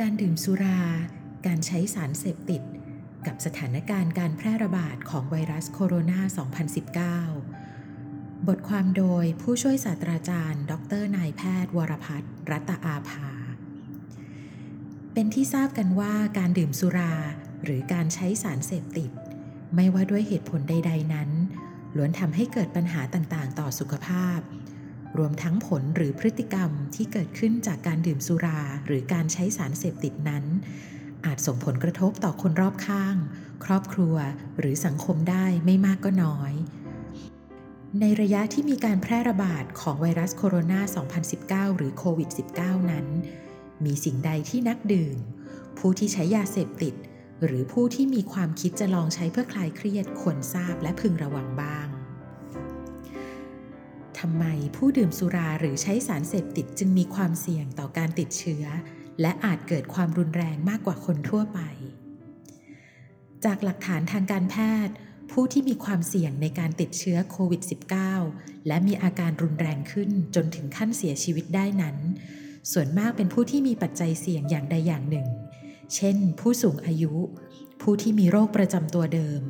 การดื่มสุรา การใช้สารเสพติด กับสถานการณ์การแพร่ระบาดของไวรัสโคโรนา 2019 บทความโดยผู้ช่วยศาสตราจารย์ ดรนายแพทย์ วรพัฒน์รัตอาภา เป็นที่ทราบกันว่าการดื่มสุรา หรือการใช้สารเสพติด ไม่ว่าด้วยเหตุผลใด ๆ นั้นล้วนทำให้เกิดปัญหาต่างๆ ต่อสุขภาพ รวมทั้งผลหรือพฤติกรรมที่เกิดขึ้นจากการดื่มสุราหรือการใช้สารเสพติดนั้น อาจส่งผลกระทบต่อคนรอบข้าง ครอบครัวหรือสังคมได้ไม่มากก็น้อย ในระยะที่มีการแพร่ระบาดของไวรัสโคโรนา 2019 หรือโควิด -19 นั้น มีสิ่งใดที่นักดื่ม ผู้ที่ใช้ยาเสพติด หรือผู้ที่มีความคิดจะลองใช้เพื่อคลายเครียดควรทราบและพึงระวังบ้าง ทำไมผู้ดื่มสุราหรือใช้สารเสพติดจึงมีความเสี่ยงต่อการติดเชื้อ และอาจเกิดความรุนแรงมากกว่าคนทั่วไป จากหลักฐานทางการแพทย์ ผู้ที่มีความเสี่ยงในการติดเชื้อโควิด -19 และมีอาการรุนแรงขึ้นจนถึงขั้นเสียชีวิตได้นั้น ส่วนมากเป็นผู้ที่มีปัจจัยเสี่ยงอย่างใดอย่างหนึ่ง เช่น ผู้สูงอายุ ผู้ที่มีโรคประจำตัวเดิม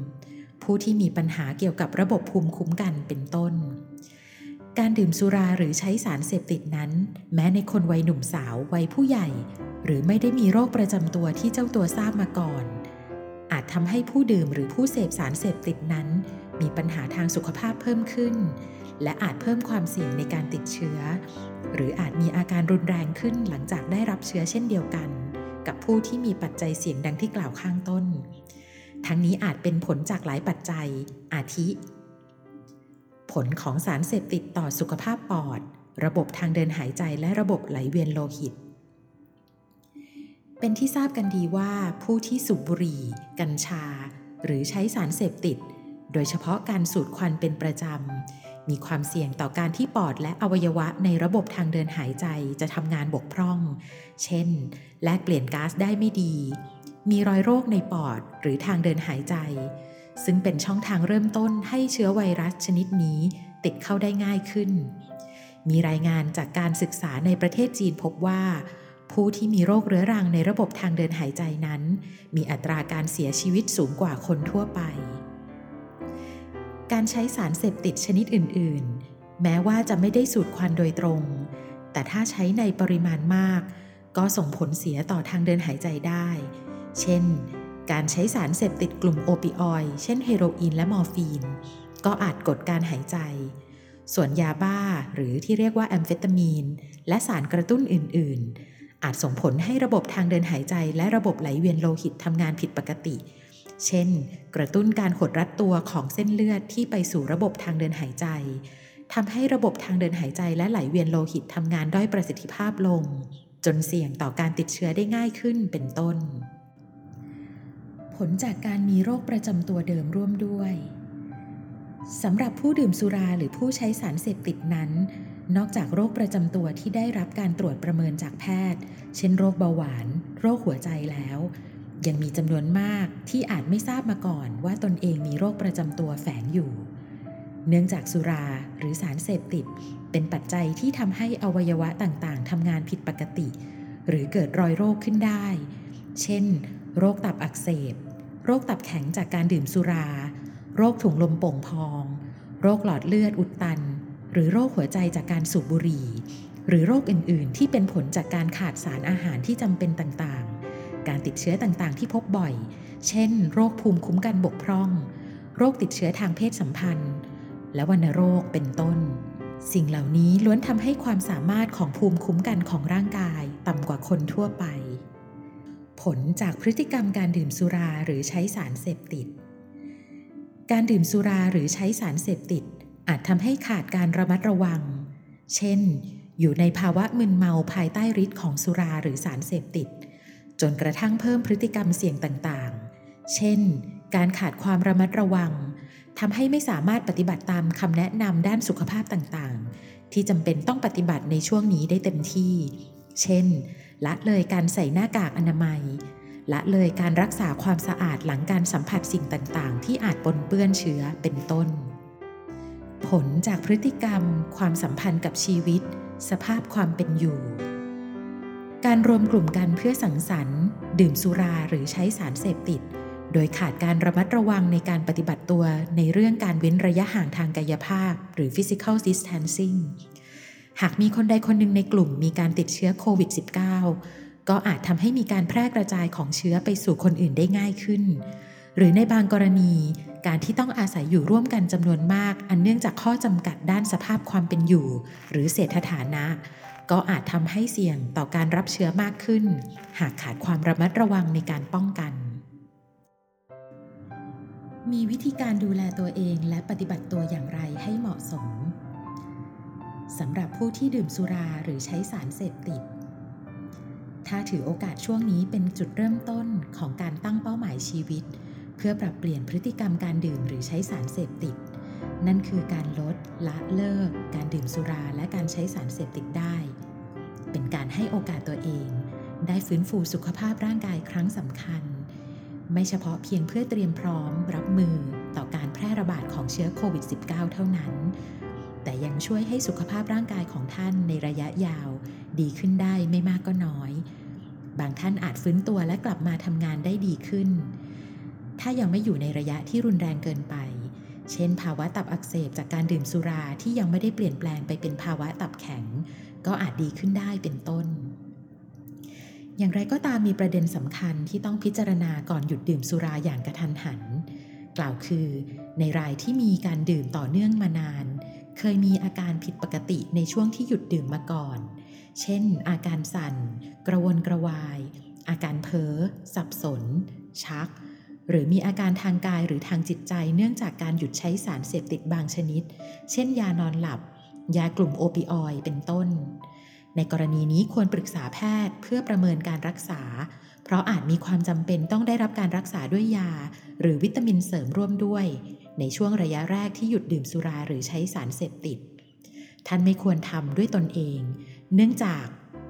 ผู้ที่มีปัญหาเกี่ยวกับระบบภูมิคุ้มกันเป็นต้น การดื่มสุราหรือใช้สารเสพติดนั้น แม้ในคนวัยหนุ่มสาววัยผู้ใหญ่ หรือไม่ได้มีโรคประจำตัวที่เจ้าตัวทราบมาก่อน อาจทำให้ผู้ดื่มหรือผู้เสพสารเสพติดนั้น มีปัญหาทางสุขภาพเพิ่มขึ้น และอาจเพิ่มความเสี่ยงในการติดเชื้อ หรืออาจมีอาการรุนแรงขึ้นหลังจากได้รับเชื้อเช่นเดียวกัน กับผู้ที่มีปัจจัยเสี่ยงดังที่กล่าวข้างต้น ทั้งนี้อาจเป็นผลจากหลายปัจจัย อาทิ ผลของสารเสพติดต่อสุขภาพปอด ระบบทางเดินหายใจและระบบไหลเวียนโลหิต เป็นที่ทราบกันดีว่าผู้ที่สูบบุหรี่ กัญชา หรือใช้สารเสพติด โดยเฉพาะการสูดควันเป็นประจำ มีความเสี่ยงต่อการที่ปอดและอวัยวะในระบบทางเดินหายใจจะทำงานบกพร่อง เช่น แลกเปลี่ยนก๊าซได้ไม่ดี มีรอยโรคในปอดหรือทางเดินหายใจ ซึ่งเป็นช่องทางเริ่มต้นให้เชื้อไวรัสชนิดนี้ติดเข้าได้ง่ายขึ้น มีรายงานจากการศึกษาในประเทศจีนพบว่า ผู้ที่มีโรคเรื้อรังในระบบทางเดินหายใจนั้น มีอัตราการเสียชีวิตสูงกว่าคนทั่วไป การใช้สารเสพติดชนิดอื่น ๆ แม้ว่าจะไม่ได้สูดควันโดยตรง แต่ถ้าใช้ในปริมาณมาก ก็ส่งผลเสียต่อทางเดินหายใจได้ เช่น การใช้สารเสพติดกลุ่มโอปิออยเช่นเฮโรอีนและมอร์ฟีน ก็อาจกดการหายใจ ส่วนยาบ้าหรือที่เรียกว่าแอมเฟตามีน และสารกระตุ้นอื่น ๆ อาจส่งผลให้ระบบทางเดินหายใจ และระบบไหลเวียนโลหิตทำงานผิดปกติ เช่น กระตุ้นการหดรัดตัวของเส้นเลือดที่ไปสู่ระบบทางเดินหายใจทำให้ระบบทางเดินหายใจและไหลเวียนโลหิตทำงานด้อยประสิทธิภาพลง จนเสี่ยงต่อการติดเชื้อได้ง่ายขึ้นเป็นต้น ผลจากการมีโรคประจำตัวเดิมร่วมด้วยสำหรับผู้ดื่มสุราหรือผู้ใช้สารเสพติดนั้น นอกจากโรคประจำตัวที่ได้รับการตรวจประเมินจากแพทย์ เช่นโรคเบาหวาน โรคหัวใจแล้ว ยังมีจำนวนมากที่อาจไม่ทราบมาก่อนว่าตนเองมีโรคประจำตัวแฝงอยู่ เนื่องจากสุราหรือสารเสพติด เป็นปัจจัยที่ทำให้อวัยวะต่างๆทำงานผิดปกติ หรือเกิดรอยโรคขึ้นได้ เช่น โรคตับอักเสบ โรคตับแข็งจากการดื่มสุรา โรคถุงลมโป่งพอง โรคหลอดเลือดอุดตัน หรือโรคหัวใจจากการสูบบุหรี่ หรือโรคอื่น ๆ ที่เป็นผลจากการขาดสารอาหารที่จำเป็นต่าง ๆ การติดเชื้อต่าง ๆ ที่พบบ่อย เช่น โรคภูมิคุ้มกันบกพร่อง โรคติดเชื้อทางเพศสัมพันธ์ และวัณโรค เป็นต้นสิ่งเหล่านี้ล้วนทำให้ความสามารถของภูมิคุ้มกันของร่างกาย ต่ำกว่าคนทั่วไป ผลจากพฤติกรรมการดื่มสุราหรือใช้สารเสพติด การดื่มสุราหรือใช้สารเสพติด อาจทำให้ขาดการระมัดระวัง เช่น อยู่ในภาวะมึนเมาภายใต้ฤทธิ์ของสุราหรือสารเสพติด จนกระทั่งเพิ่มพฤติกรรมเสี่ยงต่างๆ เช่น การขาดความระมัดระวังทำให้ไม่สามารถปฏิบัติตามคำแนะนำด้านสุขภาพต่างๆ ที่จำเป็นต้องปฏิบัติในช่วงนี้ได้เต็มที่ เช่น ละเลยการใส่หน้ากากอนามัย ละเลยการรักษาความสะอาดหลังการสัมผัสสิ่งต่างๆ ที่อาจปนเปื้อนเชื้อเป็นต้น ผลจากพฤติกรรม ความสัมพันธ์กับชีวิต สภาพความเป็นอยู่ การรวมกลุ่มกันเพื่อสังสรรค์ ดื่มสุราหรือใช้สารเสพติด โดยขาดการระมัดระวังในการปฏิบัติตัวในเรื่องการเว้นระยะห่างทางกายภาพ หรือ physical distancing หากมีคนใดคนหนึ่งในกลุ่มมีการติดเชื้อโควิด -19 ก็อาจทำให้มีการแพร่กระจายของเชื้อไปสู่คนอื่นได้ง่ายขึ้น หรือในบางกรณี การที่ต้องอาศัยอยู่ร่วมกันจำนวนมาก อันเนื่องจากข้อจำกัดด้านสภาพความเป็นอยู่ หรือเศรษฐฐานะ ก็อาจทำให้เสี่ยงต่อการรับเชื้อมากขึ้น หากขาดความระมัดระวังในการป้องกันมีวิธีการดูแลตัวเองและปฏิบัติตัวอย่างไรให้เหมาะสม สำหรับผู้ที่ดื่มสุราหรือใช้สารเสพติด ถ้าถือโอกาสช่วงนี้เป็นจุดเริ่มต้นของการตั้งเป้าหมายชีวิต เพื่อปรับเปลี่ยนพฤติกรรมการดื่มหรือใช้สารเสพติด นั่นคือการลดละเลิก การดื่มสุราและการใช้สารเสพติดได้ เป็นการให้โอกาสตัวเอง ได้ฟื้นฟูสุขภาพร่างกายครั้งสำคัญ ไม่เฉพาะเพียงเพื่อเตรียมพร้อม รับมือต่อการแพร่ระบาดของเชื้อโควิด -19 เท่านั้น แต่ยังช่วยให้สุขภาพร่างกายของท่านในระยะยาว ดีขึ้นได้ไม่มากก็น้อย บางท่านอาจฟื้นตัวและกลับมาทำงานได้ดีขึ้น ถ้ายังไม่อยู่ในระยะที่รุนแรงเกินไป เช่น ภาวะตับอักเสบจากการดื่มสุราที่ยังไม่ได้เปลี่ยนแปลงไปเป็นภาวะตับแข็ง ก็อาจดีขึ้นได้เป็นต้น อย่างไรก็ตามมีประเด็นสำคัญที่ต้องพิจารณาก่อนหยุดดื่มสุราอย่างกระทันหัน กล่าวคือ ในรายที่มีการดื่มต่อเนื่องมานาน เคยมีอาการผิดปกติในช่วงที่หยุดดื่มมาก่อน เช่น อาการสั่น กระวนกระวาย อาการเพ้อ สับสน ชัก หรือมีอาการทางกายหรือทางจิตใจเนื่องจากการหยุดใช้สารเสพติดบางชนิด เช่น ยานอนหลับ ยากลุ่มโอปิออยเป็นต้น ในกรณีนี้ควรปรึกษาแพทย์เพื่อประเมินการรักษา เพราะอาจมีความจำเป็นต้องได้รับการรักษาด้วยยา หรือวิตามินเสริมร่วมด้วย ในช่วงระยะแรกที่หยุดดื่มสุราหรือใช้สารเสพติด ท่านไม่ควรทำด้วยตนเอง เนื่องจาก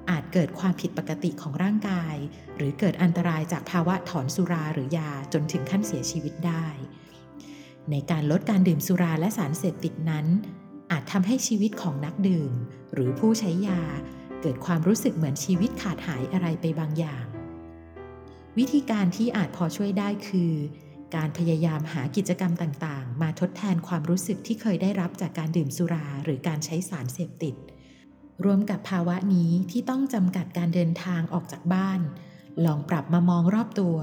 อาจเกิดความผิดปกติของร่างกาย หรือเกิดอันตรายจากภาวะถอนสุราหรือยาจนถึงขั้นเสียชีวิตได้ ในการลดการดื่มสุราและสารเสพติดนั้น อาจทำให้ชีวิตของนักดื่ม หรือผู้ใช้ยา เกิดความรู้สึกเหมือนชีวิตขาดหายอะไรไปบางอย่าง วิธีการที่อาจพอช่วยได้คือ การพยายามหากิจกรรมต่างๆ มาทดแทนความรู้สึกที่เคยได้รับจากการดื่มสุราหรือการใช้สารเสพติด รวมกับภาวะนี้ที่ต้องจำกัดการเดินทางออกจากบ้าน ลองปรับมามองรอบตัว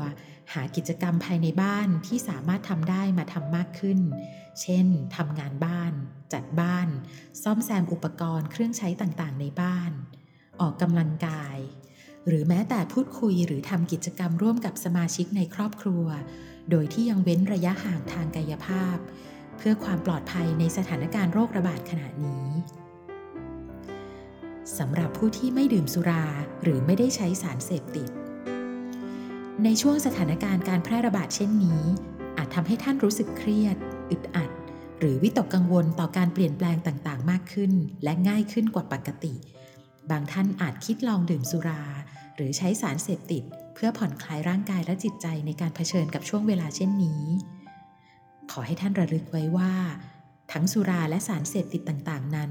หากิจกรรมภายในบ้านที่สามารถทำได้มาทำมากขึ้น เช่นทำงานบ้าน จัดบ้าน ซ่อมแซมอุปกรณ์เครื่องใช้ต่างๆ ในบ้าน ออกกำลังกาย หรือแม้แต่พูดคุยหรือทำกิจกรรมร่วมกับสมาชิกในครอบครัว โดยที่ยังเว้นระยะห่างทางกายภาพ เพื่อความปลอดภัยในสถานการณ์โรคระบาดขณะนี้สำหรับผู้ที่ไม่ดื่มสุราหรือไม่ได้ใช้สารเสพติด ในช่วงสถานการณ์การแพร่ระบาดเช่นนี้ อาจทำให้ท่านรู้สึกเครียด อึดอัด หรือวิตกกังวลต่อการเปลี่ยนแปลงต่างๆ มากขึ้น และง่ายขึ้นกว่าปกติ บางท่านอาจคิดลองดื่มสุรา หรือใช้สารเสพติด เพื่อผ่อนคลายร่างกายและจิตใจในการเผชิญกับช่วงเวลาเช่นนี้ ขอให้ท่านระลึกไว้ว่า ทั้งสุราและสารเสพติดต่างๆ นั้น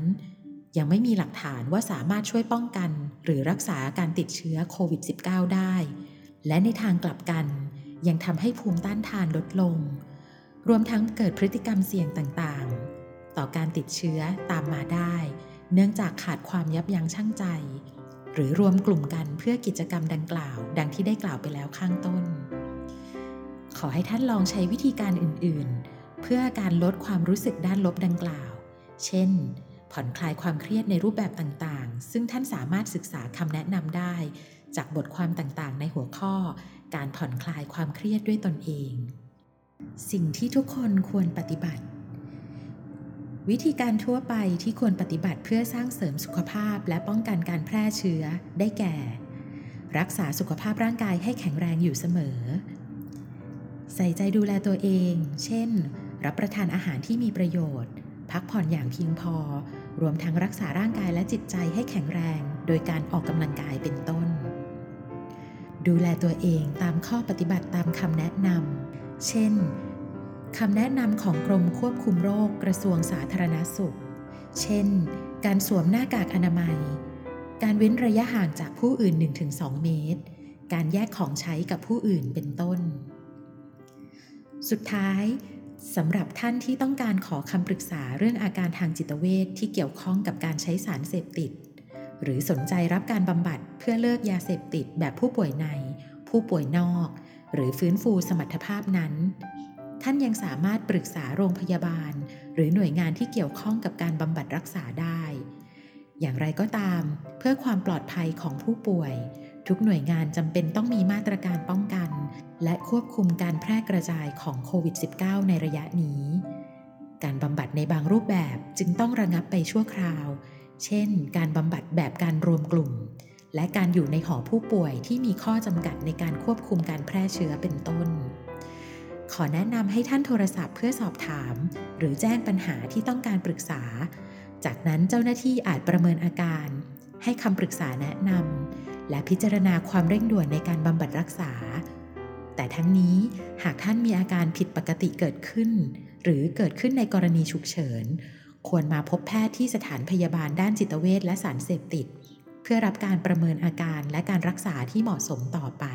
ยังไม่มีหลักฐานว่าสามารถช่วยป้องกัน หรือรักษาการติดเชื้อโควิด -19 ได้ และในทางกลับกัน ยังทำให้ภูมิต้านทานลดลง รวมทั้งเกิดพฤติกรรมเสี่ยงต่างๆ ต่อการติดเชื้อตามมาได้ เนื่องจากขาดความยับยั้งชั่งใจ หรือรวมกลุ่มกันเพื่อกิจกรรมดังกล่าว ดังที่ได้กล่าวไปแล้วข้างต้น ขอให้ท่านลองใช้วิธีการอื่นๆ เพื่อการลดความรู้สึกด้านลบดังกล่าว เช่น ผ่อนคลายความเครียดในรูปแบบต่างๆ ซึ่งท่านสามารถศึกษาคำแนะนำได้ จากบทความต่างๆ ในหัวข้อ การผ่อนคลายความเครียดด้วยตนเอง สิ่งที่ทุกคนควรปฏิบัติ วิธีการทั่วไปที่ควรปฏิบัติเพื่อสร้างเสริมสุขภาพและป้องกันการแพร่เชื้อได้แก่ รักษาสุขภาพร่างกายให้แข็งแรงอยู่เสมอ ใส่ใจดูแลตัวเอง เช่น รับประทานอาหารที่มีประโยชน์ พักผ่อนอย่างเพียงพอ รวมทั้งรักษาร่างกายและจิตใจให้แข็งแรง โดยการออกกำลังกายเป็นต้น ดูแลตัวเองตามข้อปฏิบัติตามคำแนะนำเช่น คำแนะนำของกรมควบคุมโรคกระทรวงสาธารณสุข เช่น การสวมหน้ากากอนามัย การเว้นระยะห่างจากผู้อื่น 1-2 เมตร การแยกของใช้กับผู้อื่นเป็นต้น สุดท้ายสำหรับท่านที่ต้องการขอคำปรึกษาเรื่องอาการทางจิตเวชทที่เกี่ยวข้องกับการใช้สารเสพติด หรือสนใจรับการบำบัดเพื่อเลิกยาเสพติดแบบผู้ป่วยใน ผู้ป่วยนอก หรือฟื้นฟูสมรรถภาพนั้น ท่านยังสามารถปรึกษาโรงพยาบาล หรือหน่วยงานที่เกี่ยวข้องกับการบำบัดรักษาได้ อย่างไรก็ตาม เพื่อความปลอดภัยของผู้ป่วย ทุกหน่วยงานจำเป็นต้องมีมาตรการป้องกัน และควบคุมการแพร่กระจายของโควิด -19 ในระยะนี้ การบำบัดในบางรูปแบบจึงต้องระงับไปชั่วคราว เช่น การบำบัดแบบการรวมกลุ่ม และการอยู่ในหอผู้ป่วยที่มีข้อจำกัดในการควบคุมการแพร่เชื้อเป็นต้น อแนะนำให้ท่านโทรศัพท์เพื่อสอบถาม หรือแจ้งปัญหาที่ต้องการปรึกษา จากนั้นเจ้าหน้าที่อาจประเมินอาการ ให้คำปรึกษาแนะนำและพิจารณาความเร่งด่วนในการบำบัดรักษา แต่ทั้งนี้หากท่านมีอาการผิดปกติเกิดขึ้น หรือเกิดขึ้นในกรณีฉุกเฉิน ควรมาพบแพทย์ที่สถานพยาบาลด้านจิตเวชและสารเสพติด เพื่อรับการประเมินอาการและการรักษาที่เหมาะสมต่อไป